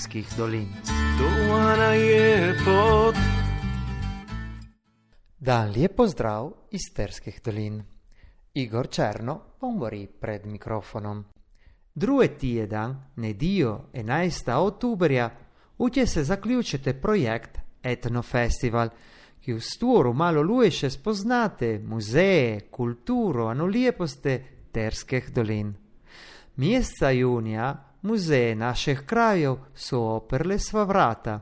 Terskih dolin. Dan lijep pozdrav iz Terskih dolin. Igor Černo pomori pred mikrofonom. Druge tjedan, nedio 11. oktoberja, uče se zaključite projekt Etno Festival, ki v stvoru malo luješe spoznate muzeje, kulturo, ano lijeposte Terskih dolin. Mjeseca junija muzeje naših krajev so oprle sva vrata.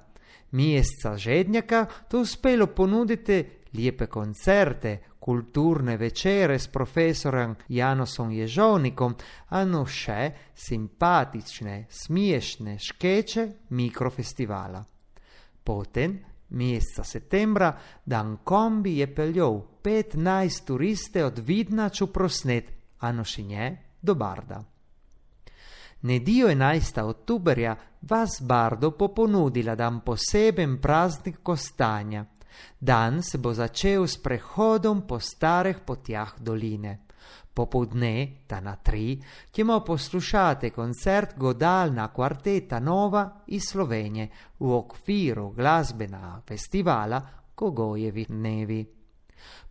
Mjeseca žednjaka to uspelo ponuditi lijepe koncerte, kulturne večere s profesorem Janosom Ježovnikom, ano še simpatične, smiješne škeče mikrofestivala. Potem, meseca septembra, dan kombi je peljal 15 turiste od Vidna ču prosnet, ano še nje do Barda. Nedio 11. ottoberja vas Bardo poponudila dan poseben praznik kostanja. Dan se bo začel s prehodom po starih potjah doline. Popodne, ta na tri, ćemo poslušati koncert godalna kvarteta Nova iz Slovenije v okviru glasbena festivala Kogojevi dnevi.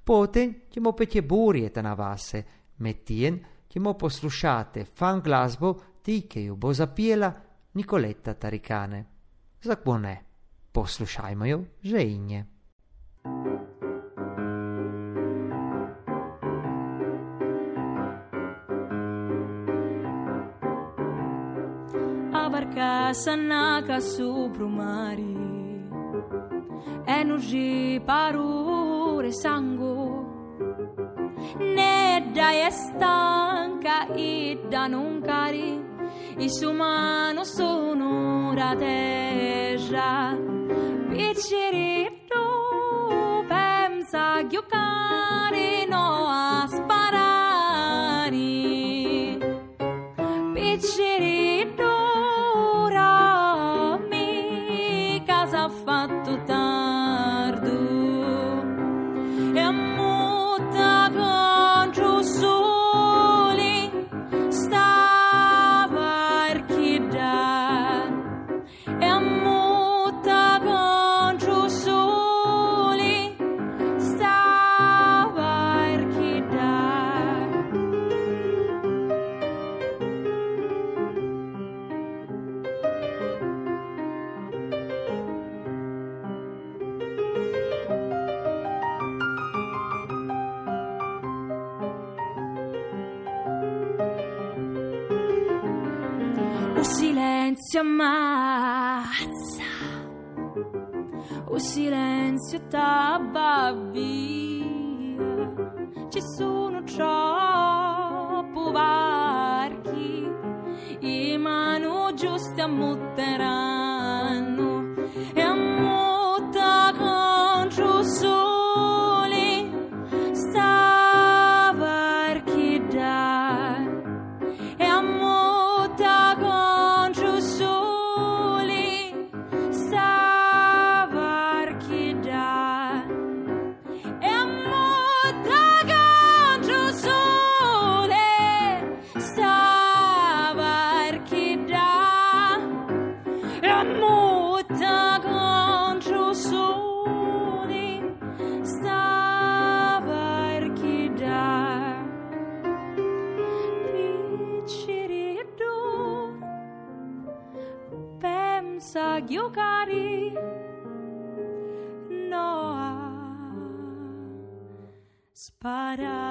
Potem ćemo petje burjeta na vase, medtem ćemo poslušati fan glasbo ti che ju bo zapijela Nicoletta Taricane. Ne, poslušajmo jo že inje. Abarca sanaka su prumari E nuji parure sangu Ne dai stanca e da non cari i suo mano sono rateja piccerito pensa giocare ammazza, o silenzio t'abbavia, ci sono troppo varchi, i mano giuste ammutteranno sa gyokari noa spara.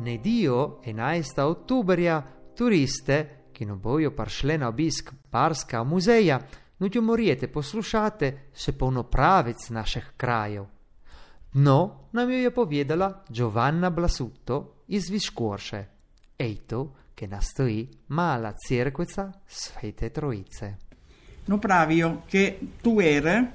Nedijo 11. E oktoberja turiste, ki ne bojo prišli na obisk Barska muzeja, nudjo morijete poslušate še polnopravec naših krajev. No, nam jo je povedala Giovanna Blasutto iz Viškorše. Ejto, che nastoji mala cerkvica Svete Trojice. No pravijo che tu ere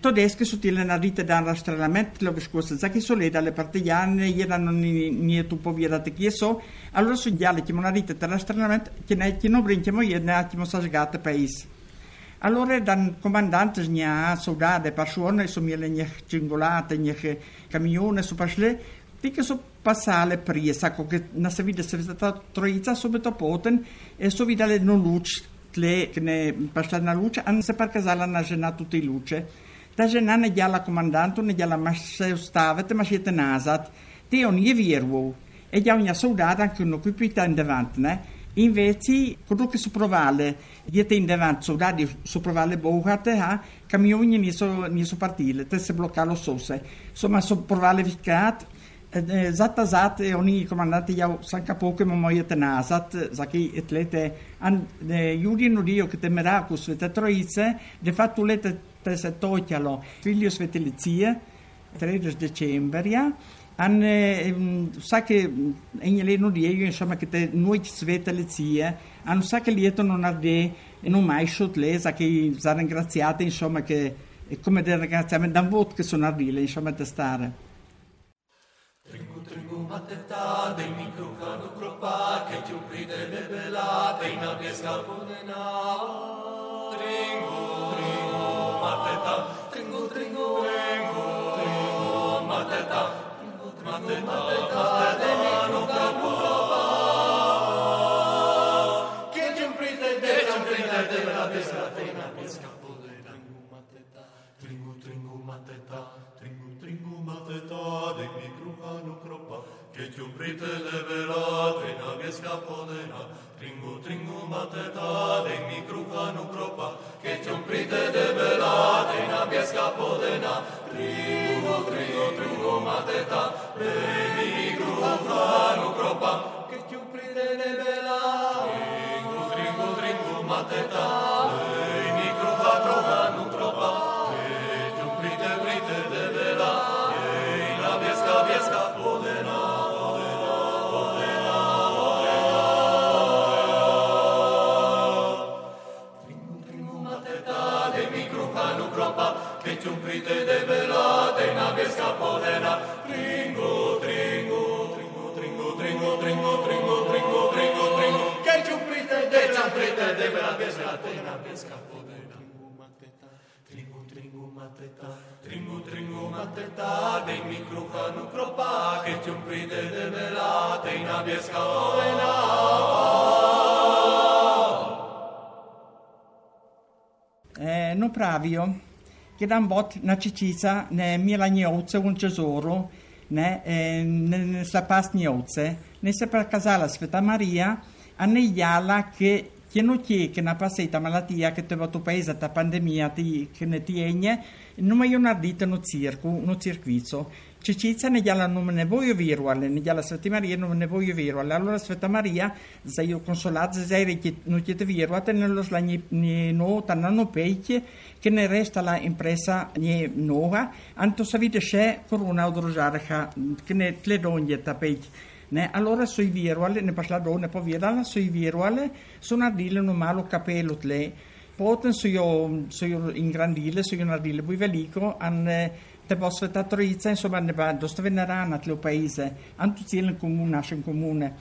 tedesche sottile na rite da rastrellamento lo scorso za che soleda le partigiane erano ni ni tu poviera te che so allora so già che una rite da rastrellamento che ne che non brinchiamo io ne attimo sa sgate paese Allora dan comandante gna soldate persone su mille cingolate camione su pasle ti che so passare presa che na se vide se stata troiza subito poten e so vidale non luce le che ne passare na luce an se per casala na gena tutti luce. Da gena ne già la comandante ne già la massa stavete ma siete nasat. Ti on je vierwo e già una soldata anche un occupita in davanti ne Invece, produce su provale, diete in devanzo, radi su provale bohate, ha, ah, camioni niso, niso partile, tesse bloccalo sose. Insomma, su provale ficcat, eh, eh, Zatta zat e oni comandante jau sanka poke mo moje tena zat zaki etlete an Jurino eh, Dio che temerà cu svete troice de fatto lete tese totialo figlio svete lizie 13 decembria hanno vsake ehm, mm, eno riego insomma che te noi sveta le zie hanno sa che lieto non arde e non mai sotle sa che sa ringraziate insomma che è come del ringraziamento da un voto che sono ardile insomma da stare. Tringu tringu mateta dei micro cano cropa che ti ubride le velate in abbia scaponena. Tringu tringu mateta tringu tringu 待ってた。Che ti umbrite de vela, de na biesca podena. Tringu, tringu, tringu, tringu, tringu, tringu, tringu, tringu, tringu, tringu, che ti umbrite, de ti umbrite de vela, biesca, de na biesca podena. Tringu, tringu, mateta, tringu, tringu, mateta, dei mi kruhanu kropa, che ti umbrite de vela, de na biesca podena. Eh, no pravio che dan bot na cicica ne mila gnozze un tesoro ne eh, ne, ne sa pas gnozze ne se per casala Sveta Maria a ne iala che che non c'è che una passata malattia che te va tu paese ta pandemia ti, che ne tiene non mai una dita no circo no circuito Cicizia ne gialla non ne voglio viruale, ne gialla Sveta Maria non ne voglio viruale. Allora Sveta Maria, se io consolato, se non chiede viruate, nello slagni ne no, tanano peiche, che ne resta la impresa noa, anto savite c'è corona odrosare che ne tle donje tapeiche. Ne, allora sui viruale, ne parla donne, poi dalla sui viruale, sono ardile non malo capello tle. Poten io in grandile, in ardile, poi velico, an demonstratorica, insomma, ne dostovenerana tlo paese, antuzielen comune, našem comune.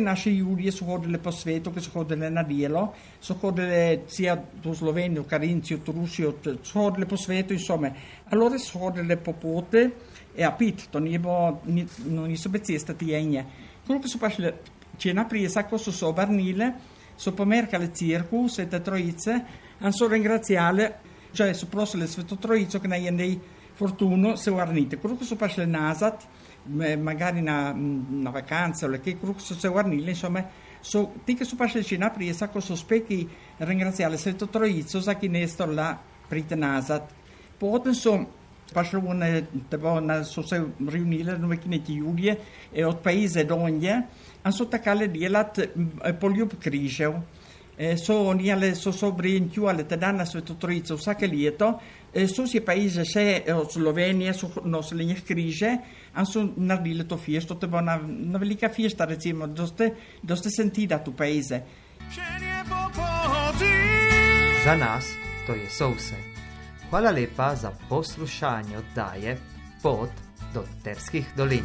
nasce in Julije su che po svetu, ki so hodile na delo, so hodile cija do Slovenije, Karinci, od Rusije, so hodile po svetu, insomma. Allora so hodile po pote e a pit, non nije bilo, ni, no, niso bile ceste tijenje. Koliko su pašle cena presa, ko so se obrnile, so pomerkale cirku, svete trojice, in so ringraziale, cioè so prosile sveto trojico, ki naj je nej fortuno se guarnite. Quello se pasce il nasat, magari una, una vacanza, o che quello se guarnile, insomma, so, ti che so pasce il cina presa, con sospechi ringraziare se to troizzo, sa chi ne sto là, prite nasat. Poi, insomma, pasce una, una, so se riunire, non è che ne ti giulie, e od paese d'onde, hanno sottacato di elat mm, poliop crisceo. E, so nijale so sobri in tjuale te danas ve totrico vsake leto. E, so si paese se od Slovenije so nosili njih križe, an so naredili to fiesto, to je bila na, na velika fiesta recimo, doste, doste sentida tu paese. Za nas to je so vse. Hvala lepa za poslušanje oddaje Pot do Terskih dolin.